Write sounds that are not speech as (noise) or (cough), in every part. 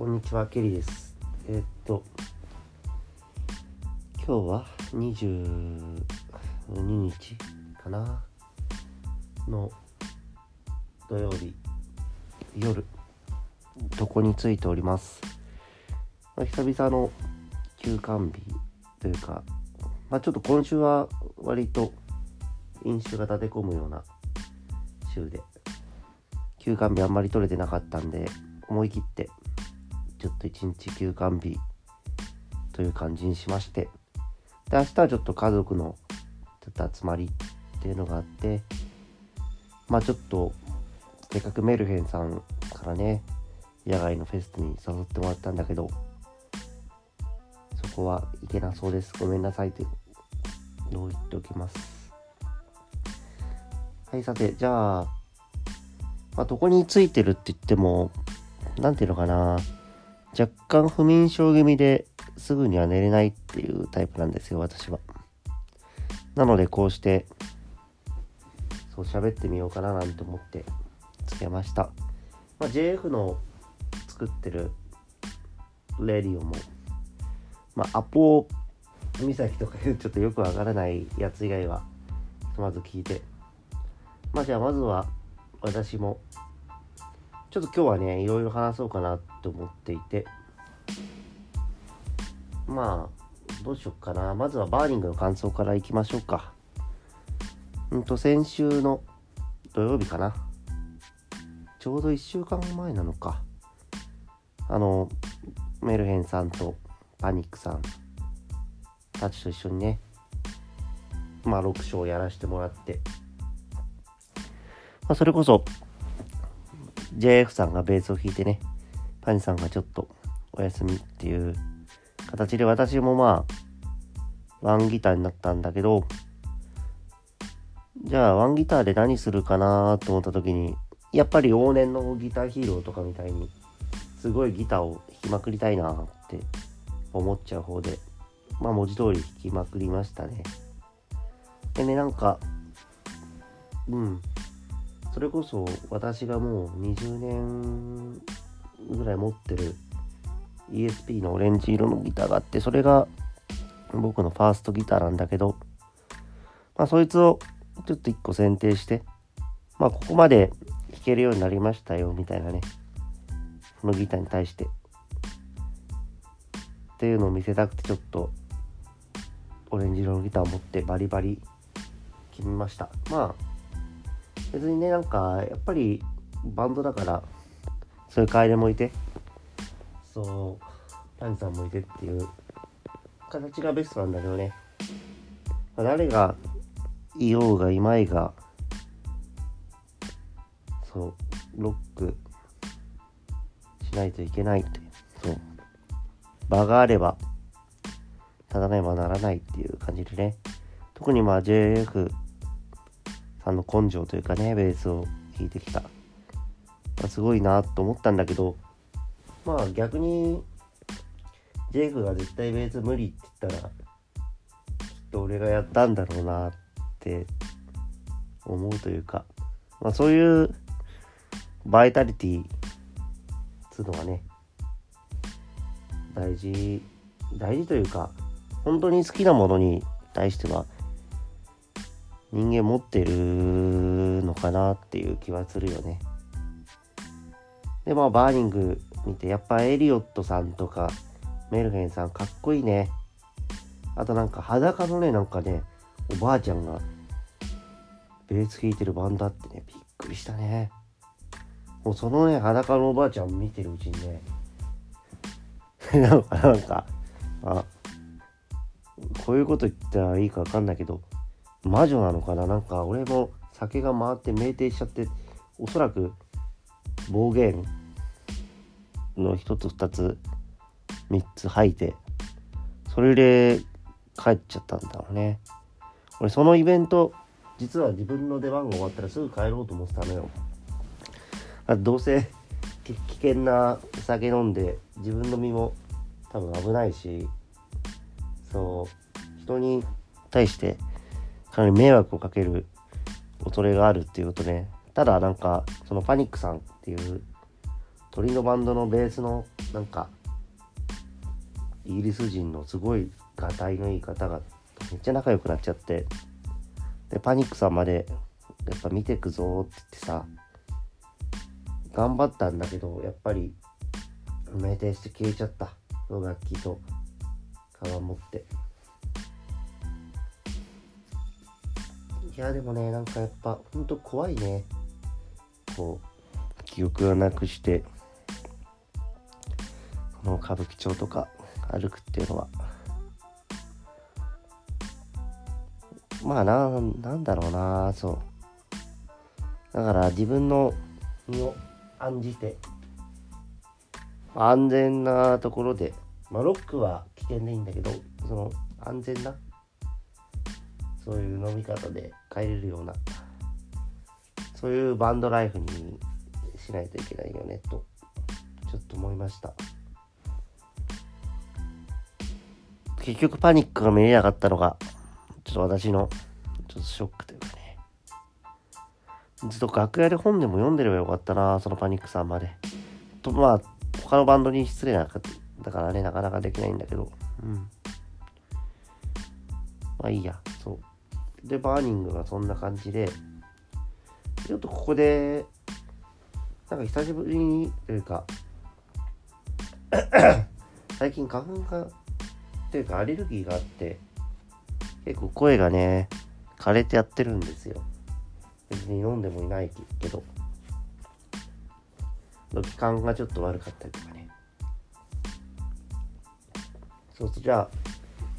こんにちは、ケリーです。えーっと、今日は22日かな？の土曜日夜、床についております。まあ、久々の休館日というか、まあ、ちょっと今週は割と飲酒が立て込むような週で、休館日あんまり取れてなかったんで、思い切ってちょっと一日休館日という感じにしましてで明日はちょっと家族のちょっと集まりっていうのがあってまあちょっとせっかくメルヘンさんからね野外のフェスに誘ってもらったんだけどそこは行けなそうです。ごめんなさいとどう言っておきます。はいさてじゃあまあどこについてるって言ってもなんていうのかな。若干不眠症気味ですぐには寝れないっていうタイプなんですよ、私は。なのでこうして、そう喋ってみようかななんて思ってつけました。まあ、JF の作ってるレディオも、まあ、アポ岬とかいう (laughs) ちょっとよくわからないやつ以外は、まず聞いて。まあじゃあまずは私もちょっと今日はね、いろいろ話そうかなと思っていて、まあ、どうしよっかな。まずはバーニングの感想からいきましょうか。うんと、先週の土曜日かな。ちょうど1週間前なのか。あの、メルヘンさんとパニックさんたちと一緒にね、まあ、6章やらせてもらって、まあ、それこそ、JF さんがベースを弾いてね、パニさんがちょっとお休みっていう形で私もまあ、ワンギターになったんだけど、じゃあワンギターで何するかなと思った時に、やっぱり往年のギターヒーローとかみたいに、すごいギターを弾きまくりたいなって思っちゃう方で、まあ文字通り弾きまくりましたね。でね、なんか、うん、それこそ私がもう20年ぐらい持ってる ESP のオレンジ色のギターがあってそれが僕のファーストギターなんだけどまあそいつをちょっと1個選定してまあここまで弾けるようになりましたよみたいなねそのギターに対して。っていうのを見せたくてちょっとオレンジ色のギターを持ってバリバリ決めました。まあ別にねなんかやっぱりバンドだからそういう楓もいてそうパンさんもいてっていう形がベストなんだけどね、ま誰がいようがいまいがそうロックしないといけないってそう場があれば立たねばならないっていう感じでね。特にまあ JF さんの根性というかねベースを弾いてきた、まあすごいなと思ったんだけどまあ逆にジェイクが絶対ベース無理って言ったらきっと俺がやったんだろうなって思うというか、まあ、そういうバイタリティつうのはね大事大事というか本当に好きなものに対しては人間持ってるのかなっていう気はするよね。でまあバーニング見てやっぱエリオットさんとかメルヘンさんかっこいいね。あとなんか裸のねなんかねおばあちゃんがベース弾いてるバンドあってねびっくりしたね。もうそのね裸のおばあちゃん見てるうちにね (laughs) なんかなんかあこういうこと言ったらいいかわかんないけど魔女なのかな？なんか俺も酒が回って酩酊しちゃっておそらく暴言の一つ二つ三つ吐いてそれで帰っちゃったんだろうね。俺そのイベント実は自分の出番が終わったらすぐ帰ろうと思ってたのよ。どうせ危険な酒飲んで自分の身も多分危ないしそう人に対してかなり迷惑をかける恐れがあるっていうことねただなんかそのパニックさんっていう鳥のバンドのベースのなんかイギリス人のすごいがたいのいい方がめっちゃ仲良くなっちゃってでパニックさんまでやっぱ見てくぞって言ってさ頑張ったんだけどやっぱり酩酊して消えちゃった。の楽器とカバン持って。やでもねなんかやっぱほんと怖いね。こう記憶をなくしてこの歌舞伎町とか歩くっていうのは。まあななんだろうなそう。だから自分の身を案じて安全なところでまあロックは危険でいいんだけどその安全なそういう飲み方で帰れるようなそういうバンドライフにしないといけないよねとちょっと思いました。結局パニックが見れなかったのがちょっと私のちょっとショックというかね。ずっと楽屋で本でも読んでればよかったなそのパニックさんまで。とまあ他のバンドに失礼なだからねなかなかできないんだけど。うん。まあいいやそう。でバーニングがそんな感じでちょっとここでなんか久しぶりにというか (coughs) 最近花粉がというかアレルギーがあって結構声がね枯れてやってるんですよ。別に飲んでもいないけど気管がちょっと悪かったりとかね。そうそうじゃあ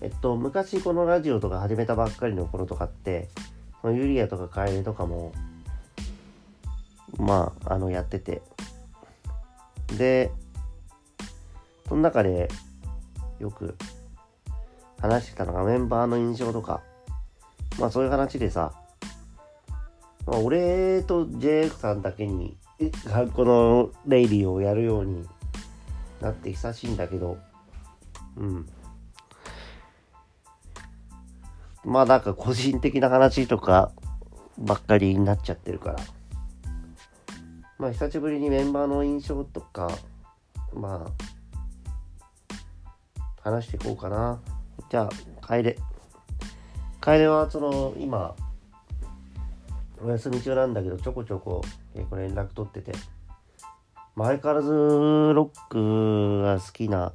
えっと昔このラジオとか始めたばっかりの頃とかってユリアとかカエルとかもまああのやってて。でその中でよく話してたのがメンバーの印象とか。まあそういう話でさ、まあ、俺と JF さんだけにこのレイリーをやるようになって久しいんだけどうん。まあなんか個人的な話とかばっかりになっちゃってるから。まあ久しぶりにメンバーの印象とかまあ話していこうかな。じゃあ楓楓はその今お休み中なんだけどちょこちょこ結構連絡取ってて。相変わらずロックが好きな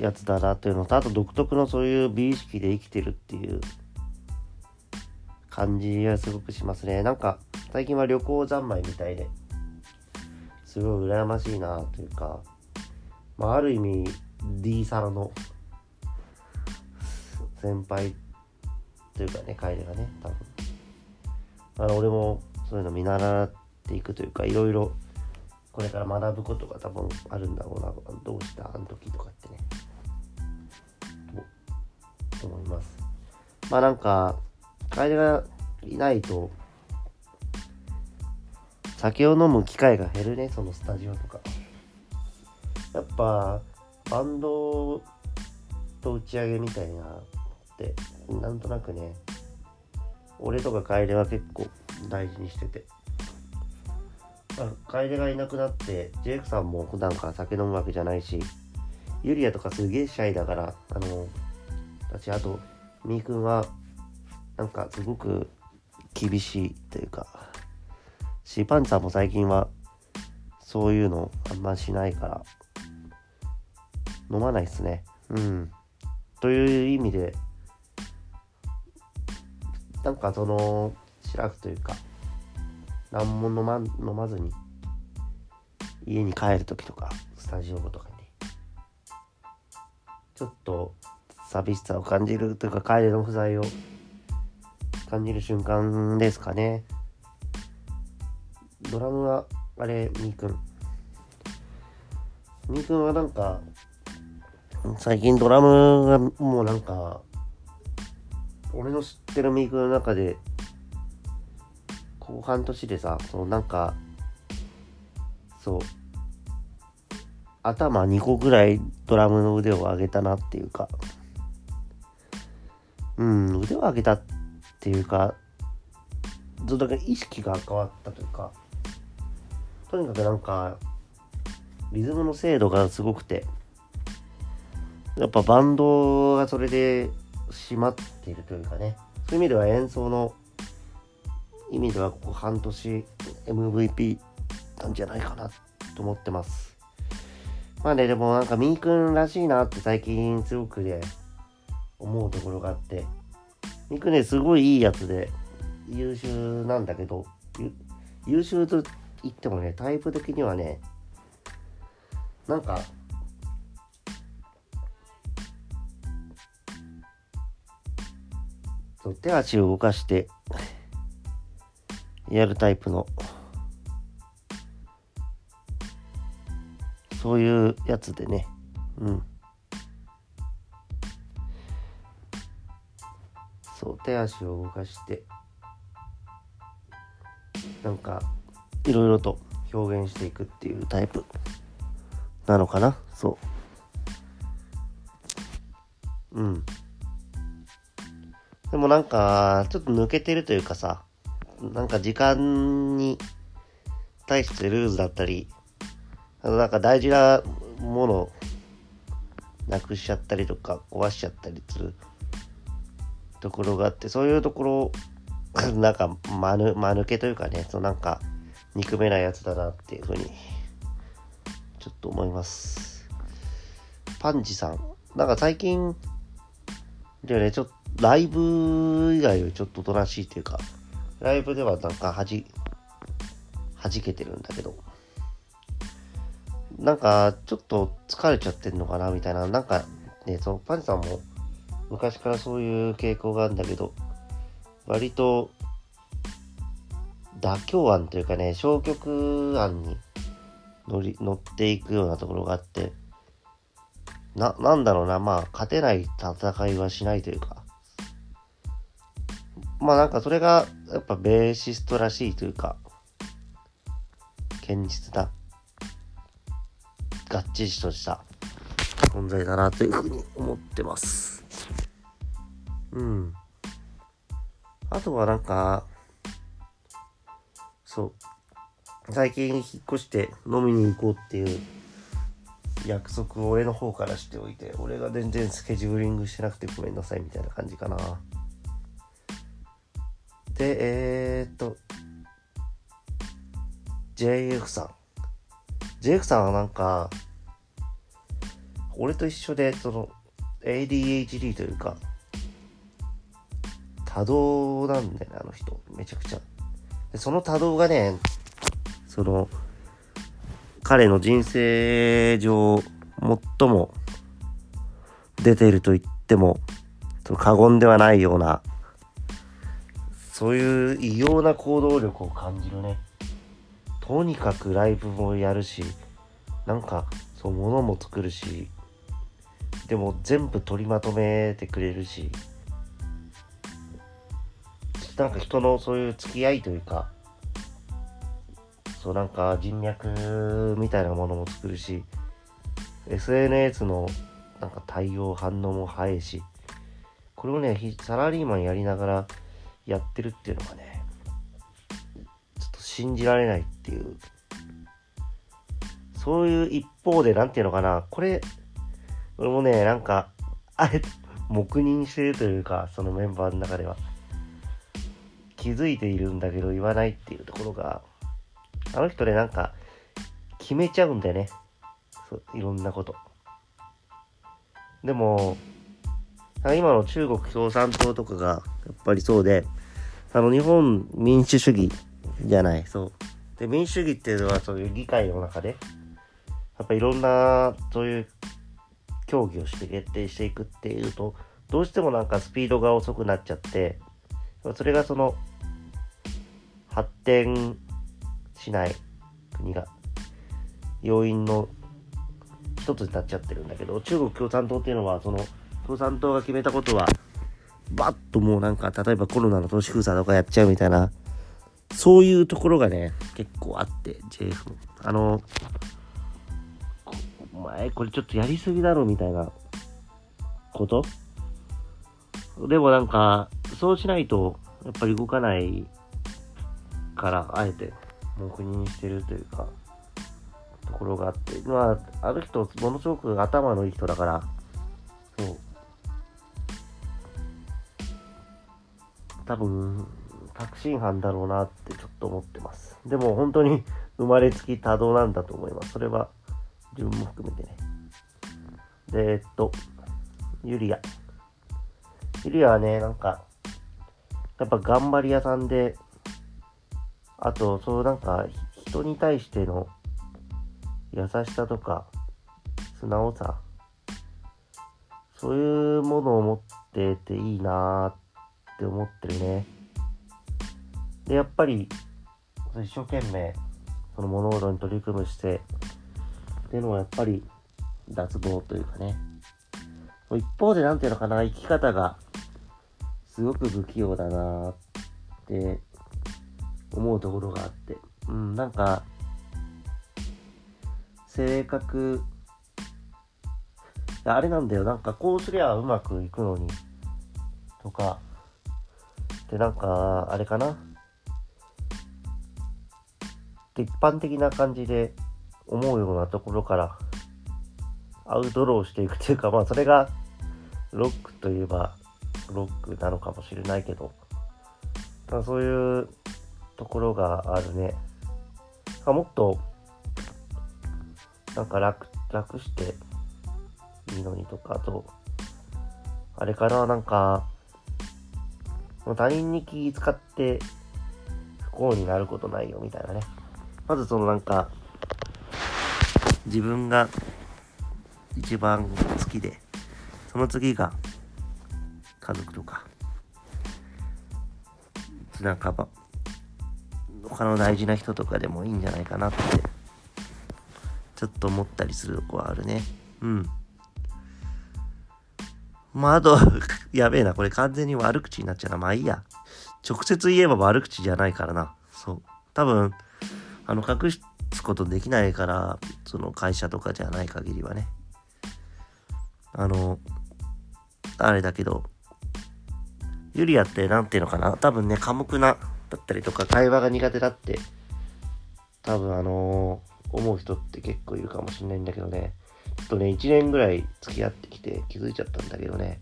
やつだなっていうのとあと独特のそういう美意識で生きてるっていう感じがすごくしますね。なんか最近は旅行三昧みたいですごい羨ましいなというか、まあ、ある意味 D サロの先輩というかね楓がね多分。あの俺もそういうの見習っていくというかいろいろこれから学ぶことが多分あるんだろうなどうしたあの時とかってね。と思います。まあなんか楓がいないと酒を飲む機会が減るねそのスタジオとか。やっぱバンドと打ち上げみたいなってなんとなくね俺とか楓は結構大事にしてて。楓がいなくなってジェイクさんも普段から酒飲むわけじゃないしユリアとかすげえシャイだからあの私あとみーくんはなんかすごく厳しいというかシーパンチさんも最近はそういうのあんましないから飲まないっすね。うん。という意味でなんかその白くというか何も飲ま飲まずに家に帰る時とかスタジオとかに。ちょっと寂しさを感じるというか帰りの不在を感じる瞬間ですかね。ドラムはあれみーくん。みーくんはなんか最近ドラムがもうなんか俺の知ってるみーくんの中で後半年でさそのなんかそう頭2個ぐらいドラムの腕を上げたなっていうかうん腕を上げたっていうかだから意識が変わったというかとにかくなんかリズムの精度がすごくて、やっぱバンドがそれで締まっているというかね、そういう意味では演奏の意味ではここ半年 MVP なんじゃないかなと思ってます。まあね、でもなんかみーくんらしいなって最近すごくね、思うところがあって、みーくんね、すごいいいやつで優秀なんだけど、優秀と言ってもね、タイプ的にはね、なんか、そう手足を動かしてやるタイプの。そういうやつでね。うん。そう手足を動かして。なんかいろいろと表現していくっていうタイプ。なのかな？そう。うん。でもなんかちょっと抜けてるというかさ。なんか時間に対してルーズだったりあのなんか大事なものなくしちゃったりとか壊しちゃったりするところがあってそういうところ (laughs) なんか間ぬ間抜けというかねそうなんか憎めないやつだなっていうふうにちょっと思います。パンチさん。なんか最近でねちょっとライブ以外よりちょっとおとなしいというかライブではなんかはじはじけてるんだけど。なんかちょっと疲れちゃってんのかなみたいな。なんかねそのパンさんも昔からそういう傾向があるんだけど割と妥協案というかね、消極案に乗り、乗っていくようなところがあって、な、なんだろうな、まあ、勝てない戦いはしないというか、まあなんかそれが、やっぱベーシストらしいというか、堅実な、がっちりとした存在だなというふうに思ってます。うん。あとはなんか、そう。最近引っ越して飲みに行こうっていう約束を俺の方からしておいて、俺が全然スケジューリングしてなくてごめんなさいみたいな感じかな。で、えー、っと、JF さん。JF さんはなんか、俺と一緒で、その、ADHD というか、多動なんだよね、あの人。めちゃくちゃ。でその多動がね、その、彼の人生上、最も出ていると言っても、過言ではないような、そういう異様な行動力を感じるね。とにかくライブもやるし、なんか、そう、物も作るし、でも全部取りまとめてくれるし、なんか人のそういう付き合いというか、そうなんか人脈みたいなものも作るし、SNS のなんか対応反応も早いし、これをね、サラリーマンやりながらやってるっていうのがね、ちょっと信じられないっていう。そういう一方で、なんていうのかな、これ、俺もね、なんか、あれ、黙認してるというか、そのメンバーの中では。気づいているんだけど言わないっていうところが、あの人ね、なんか、決めちゃうんだよね。そう、いろんなこと。でも、今の中国共産党とかが、やっぱりそうで、あの、日本民主主義じゃない、そう。で、民主主義っていうのはそういう議会の中で、やっぱいろんな、そういう協議をして決定していくっていうと、どうしてもなんかスピードが遅くなっちゃって、それがその発展しない国が要因の一つになっちゃってるんだけど中国共産党っていうのはその共産党が決めたことはバッともうなんか例えばコロナの都市封鎖とかやっちゃうみたいなそういうところがね結構あって JF あのお前これちょっとやりすぎだろみたいなこと？でもなんかそうしないとやっぱり動かないからあえて黙認してるというかところがあって。まあある人ものすごく頭のいい人だから多分確信犯だろうなってちょっと思ってます。でも本当に生まれつき多動なんだと思います。それは自分も含めてね。でえっとユリア。ユリアはねなんかやっぱ頑張り屋さんであとそうなんか人に対しての優しさとか素直さ。そういうものを持ってていいなーってって思ってるね。でやっぱり一生懸命その物事に取り組む姿勢っていうのはやっぱり脱帽というかね。一方で何ていうのかな生き方がすごく不器用だなって思うところがあって。うんなんか性格あれなんだよ。なんかこうすりゃうまくいくのにとかでなんかあれかな？一般的な感じで思うようなところからアウトローしていくというかまあそれがロックといえばロックなのかもしれないけどまあそういうところがあるね。あもっとなんか楽楽していいのにとかあとあれかな？なんか他人に気使って不幸になることないよみたいなねまずそのなんか、自分が一番好きで、その次が家族とか、なんかば、他の大事な人とかでもいいんじゃないかなって、ちょっと思ったりするとこはあるね。うん。まあ、あ (laughs) とやべえな、これ完全に悪口になっちゃうな。まあいいや。直接言えば悪口じゃないからな。そう。多分、あの、隠すことできないから、その会社とかじゃない限りはね。あの、あれだけど、ユリアって何ていうのかな？多分ね、寡黙な、だったりとか、会話が苦手だって、多分あのー、思う人って結構いるかもしれないんだけどね。とね、1年ぐらい付き合ってきて気づいちゃったんだけどね。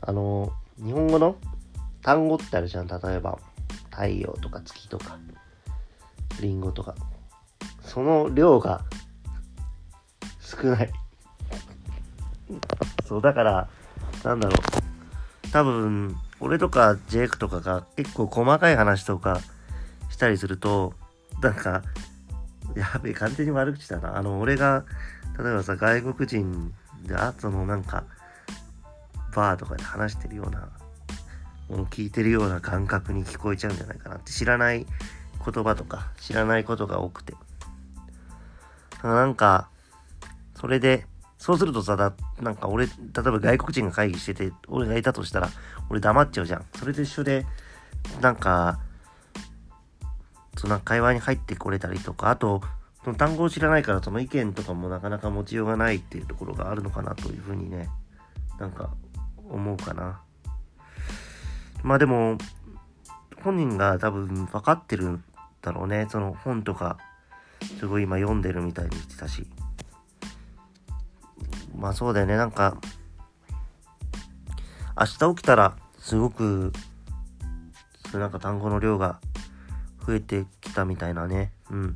あの、日本語の単語ってあるじゃん。例えば、太陽とか月とか、リンゴとか、その量が少ない。そう、だから、なんだろう。多分、俺とかジェイクとかが結構細かい話とかしたりすると、なんか、(laughs) やべえ、完全に悪口だな。あの、俺が、例えばさ、外国人で、あそのなんか、バーとかで話してるようなもう聞いてるような感覚に聞こえちゃうんじゃないかなって知らない言葉とか知らないことが多くてなんかそれでそうするとさだなんか俺例えば外国人が会議してて俺がいたとしたら俺黙っちゃうじゃんそれと一緒でなんかその会話に入ってこれたりとかあとその単語を知らないからその意見とかもなかなか持ちようがないっていうところがあるのかなというふうにねなんか思うかな。まあでも、本人が多分分かってるんだろうね。その本とか、すごい今読んでるみたいに言ってたし。まあそうだよね。なんか、明日起きたら、すごく、そうなんか単語の量が増えてきたみたいなね。うん。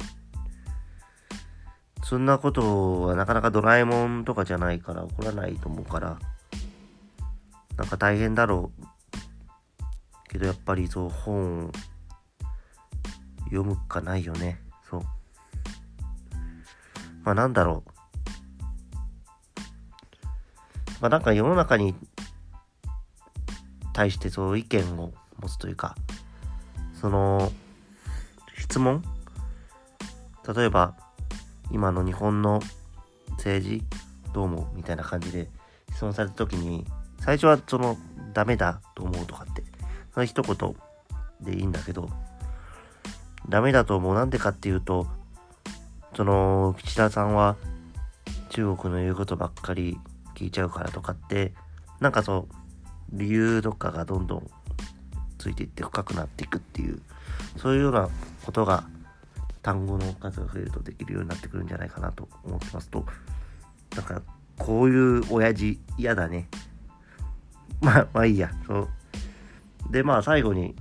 そんなことはなかなかドラえもんとかじゃないから起こらないと思うから、なんか大変だろうけどやっぱりそう本読むかないよねそうまあなんだろうまあなんか世の中に対してそう意見を持つというかその質問？例えば今の日本の政治どう思う？みたいな感じで質問された時に最初はそのダメだと思うとかってその一言でいいんだけど、ダメだと思う。なんでかっていうと、その、岸田さんは中国の言うことばっかり聞いちゃうからとかって、なんかそう、理由とかがどんどんついていって深くなっていくっていう、そういうようなことが単語の数が増えるとできるようになってくるんじゃないかなと思ってますと。なんかこういう親父嫌だね。まあまあいいや。そう。でまあ最後に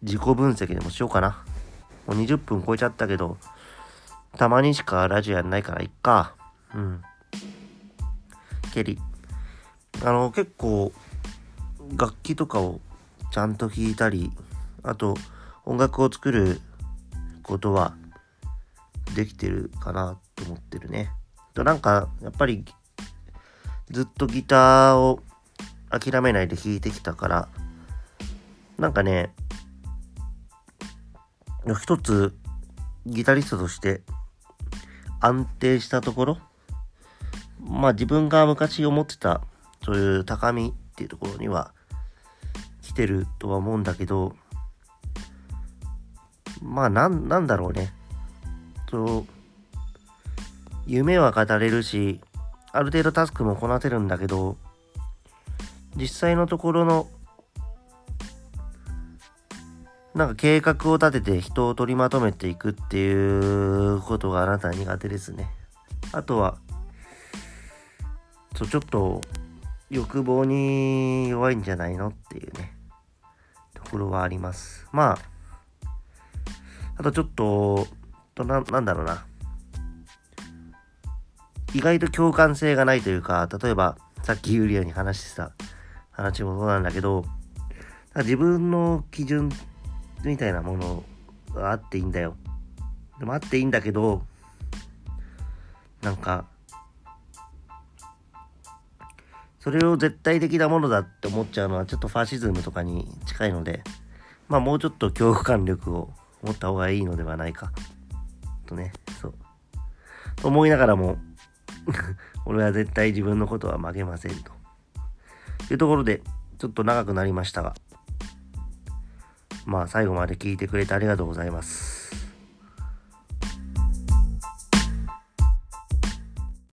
自己分析でもしようかな。もう20分超えちゃったけどたまにしかラジオやんないからいっか。うん。ケリあの結構楽器とかをちゃんと弾いたりあと音楽を作ることはできてるかなと思ってるね。となんかやっぱりずっとギターを諦めないで弾いてきたからなんかね一つギタリストとして安定したところまあ自分が昔思ってたそういう高みっていうところには来てるとは思うんだけどまあなんなんだろうねそう夢は語れるしある程度タスクもこなせるんだけど実際のところのなんか計画を立てて人を取りまとめていくっていうことがあなた苦手ですね。あとは、そうちょっと欲望に弱いんじゃないのっていうね、ところはあります。まあ、あとちょっと、とななんだろうな。意外と共感性がないというか、例えば、さっきユリアに話してた話もそうなんだけど、自分の基準みたいなものがあっていいんだよ。でもあっていいんだけど、なんか、それを絶対的なものだって思っちゃうのはちょっとファシズムとかに近いので、まあもうちょっと恐怖感力を持った方がいいのではないか。とね、そう。と思いながらも (laughs) 俺は絶対自分のことは曲げませんと。いうところで、ちょっと長くなりましたが、まあ最後まで聞いてくれてありがとうございます。